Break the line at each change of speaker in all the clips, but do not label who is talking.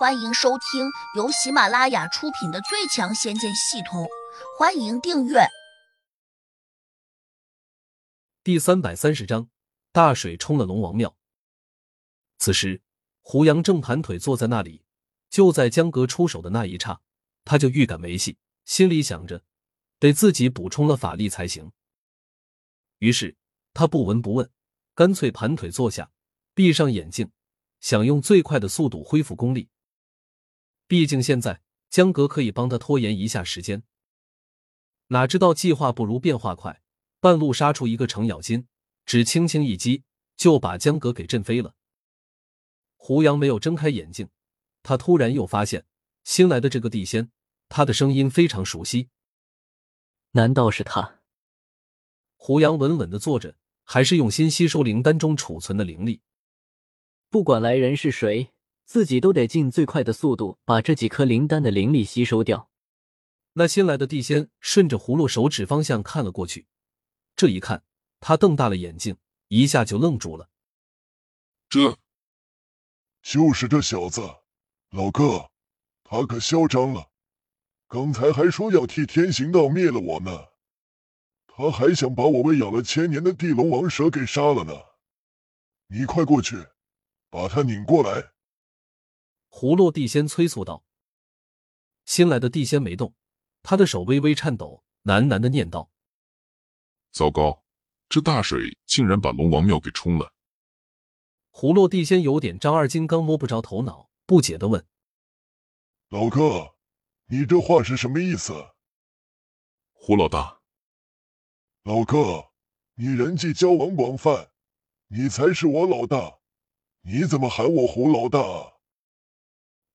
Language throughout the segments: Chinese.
欢迎收听由喜马拉雅出品的《最强仙剑系统》，欢迎订阅。
第三百三十章，大水冲了龙王庙。此时，胡杨正盘腿坐在那里。就在江阁出手的那一刹，他就预感没戏，心里想着得自己补充了法力才行。于是他不闻不问，干脆盘腿坐下，闭上眼睛，想用最快的速度恢复功力。毕竟现在江格可以帮他拖延一下时间。哪知道计划不如变化快，半路杀出一个程咬金，只轻轻一击就把江格给震飞了。胡杨没有睁开眼睛，他突然又发现新来的这个地仙，他的声音非常熟悉。
难道是他？
胡杨稳稳的坐着，还是用心吸收灵丹中储存的灵力。
不管来人是谁。自己都得尽最快的速度把这几颗灵丹的灵力吸收掉。
那新来的地仙顺着葫芦手指方向看了过去，这一看，他瞪大了眼睛，一下就愣住了。
这，就是这小子，老哥，他可嚣张了！刚才还说要替天行道灭了我呢，他还想把我喂养了千年的地龙王蛇给杀了呢。你快过去，把他拧过来。
葫芦地仙催促道：“新来的地仙没动，他的手微微颤抖，喃喃的念道：‘
糟糕，这大水竟然把龙王庙给冲了。’”
葫芦地仙有点张二金刚摸不着头脑，不解的问：“
老哥，你这话是什么意思？”
胡老大，
老哥，你人际交往广泛，你才是我老大，你怎么喊我胡老大？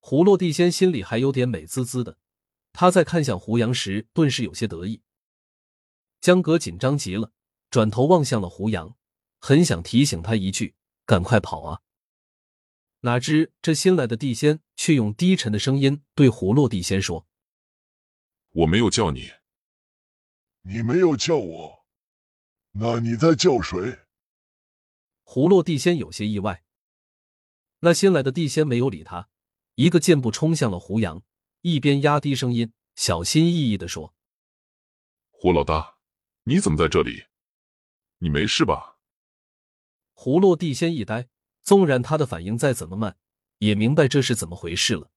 胡落地仙心里还有点美滋滋的，他在看向胡杨时，顿时有些得意。江格紧张极了，转头望向了胡杨，很想提醒他一句：“赶快跑啊！”哪知这新来的地仙却用低沉的声音对胡落地仙说：“
我没有叫你，
你没有叫我，那你在叫谁？”
胡落地仙有些意外，那新来的地仙没有理他。一个箭步冲向了胡杨，一边压低声音，小心翼翼的说：“
胡老大，你怎么在这里？你没事吧？”
胡落地仙一呆，纵然他的反应再怎么慢，也明白这是怎么回事了。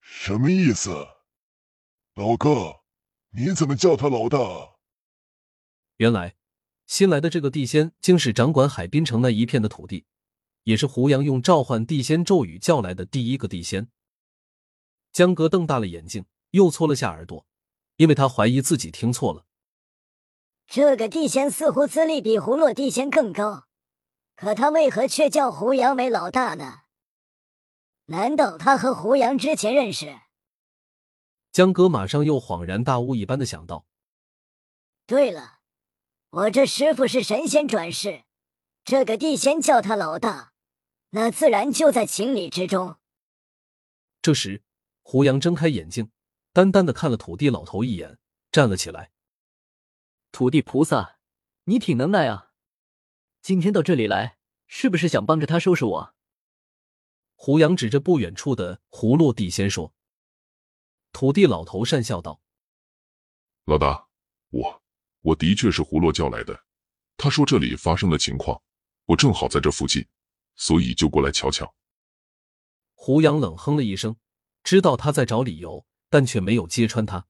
什么意思？老哥，你怎么叫他老大？
原来，新来的这个地仙竟是掌管海滨城那一片的土地。也是胡杨用召唤地仙咒语叫来的第一个地仙。江哥瞪大了眼睛，又搓了下耳朵，因为他怀疑自己听错了。
这个地仙似乎资历比胡洛地仙更高，可他为何却叫胡杨为老大呢？难道他和胡杨之前认识？
江哥马上又恍然大悟一般的想到：
对了，我这师傅是神仙转世，这个地仙叫他老大。那自然就在情理之中。
这时，胡杨睁开眼睛，淡淡的看了土地老头一眼，站了起来。
土地菩萨，你挺能耐啊！今天到这里来，是不是想帮着他收拾我？
胡杨指着不远处的葫芦地仙说。土地老头讪笑道：“
老大，我我的确是葫芦叫来的。他说这里发生了情况，我正好在这附近。”所以就过来瞧瞧。
胡杨冷哼了一声，知道他在找理由，但却没有揭穿他。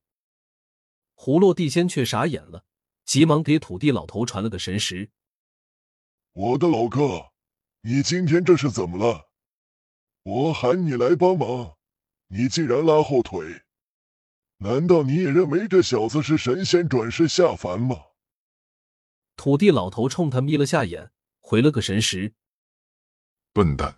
胡落地仙却傻眼了，急忙给土地老头传了个神识：“
我的老哥，你今天这是怎么了？我喊你来帮忙，你竟然拉后腿？难道你也认为这小子是神仙转世下凡吗？”
土地老头冲他眯了下眼，回了个神识。
笨蛋！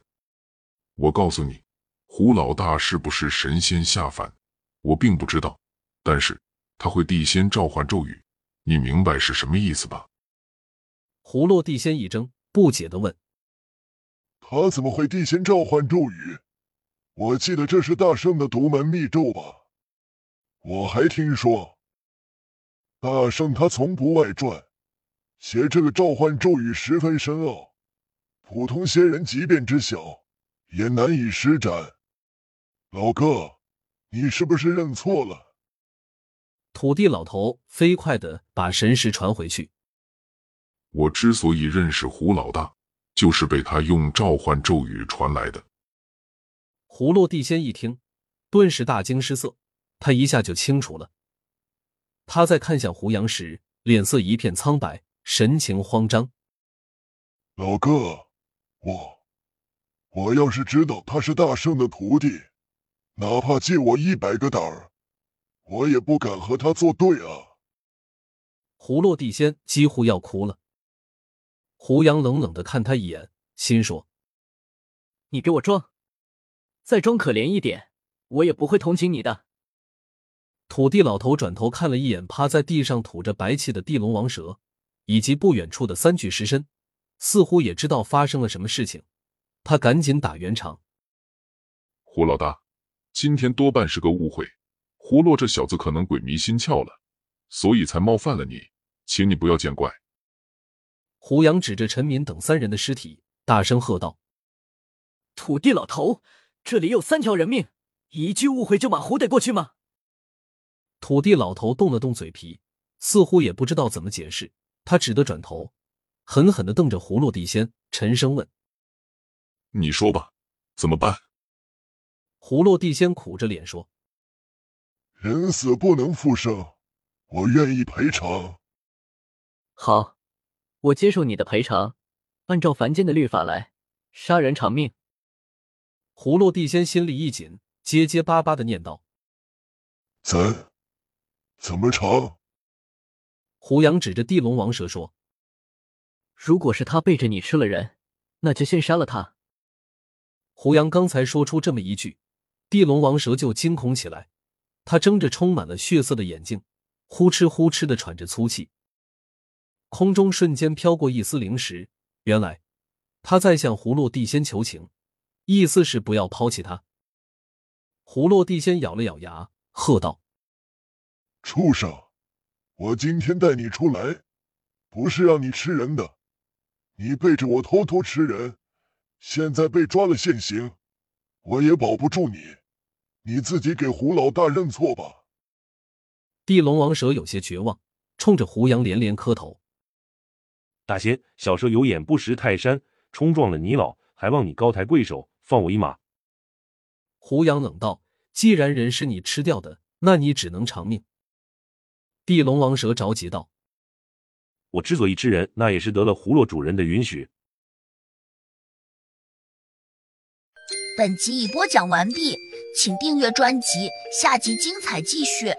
我告诉你，胡老大是不是神仙下凡，我并不知道，但是他会地仙召唤咒语，你明白是什么意思吧？
胡落地仙一怔，不解的问：“
他怎么会地仙召唤咒语？我记得这是大圣的独门秘咒吧？我还听说，大圣他从不外传，写这个召唤咒语十分深奥。”普通仙人即便知晓，也难以施展。老哥，你是不是认错了？
土地老头飞快的把神识传回去。
我之所以认识胡老大，就是被他用召唤咒语传来的。
葫芦地仙一听，顿时大惊失色，他一下就清楚了。他在看向胡杨时，脸色一片苍白，神情慌张。
老哥，我我要是知道他是大圣的徒弟，哪怕借我一百个胆儿，我也不敢和他作对啊！
胡落地仙几乎要哭了。胡杨冷冷的看他一眼，心说：“
你给我装，再装可怜一点，我也不会同情你的。”
土地老头转头看了一眼趴在地上吐着白气的地龙王蛇，以及不远处的三具尸身，似乎也知道发生了什么事情。他赶紧打圆场：“
胡老大，今天多半是个误会，胡洛这小子可能鬼迷心窍了，所以才冒犯了你，请你不要见怪。”
胡杨指着陈敏等三人的尸体，大声喝道：“
土地老头，这里有三条人命，一句误会就马虎得过去吗？”
土地老头动了动嘴皮，似乎也不知道怎么解释。他只得转头，狠狠的瞪着葫芦地仙，沉声问：“
你说吧，怎么办？”
葫芦地仙苦着脸说：“
人死不能复生，我愿意赔偿。”
好。我接受你的赔偿，按照凡间的律法来，杀人偿命。
葫芦地仙心里一紧，结结巴巴的念道：“
怎怎么偿？”
胡杨指着地龙王蛇说：“
如果是他背着你吃了人，那就先杀了他。”
胡杨刚才说出这么一句，地龙王蛇就惊恐起来，他睁着充满了血色的眼睛，呼哧呼哧的喘着粗气。空中瞬间飘过一丝灵石，原来他在向葫芦地仙求情，意思是不要抛弃他。葫芦地仙咬了咬牙，喝道：“
畜生！我今天带你出来，不是让你吃人的。你背着我偷偷吃人，现在被抓了现行，我也保不住你。你自己给胡老大认错吧。”
地龙王蛇有些绝望，冲着胡杨连连磕头。
大仙，小蛇有眼不识泰山，冲撞了你老，还望你高抬贵手，放我一马。
胡杨冷道：“既然人是你吃掉的，那你只能偿命。”地龙王蛇着急道：“
我之所以吃人，那也是得了葫芦主人的允许。”
本集已播讲完毕，请订阅专辑，下集精彩继续。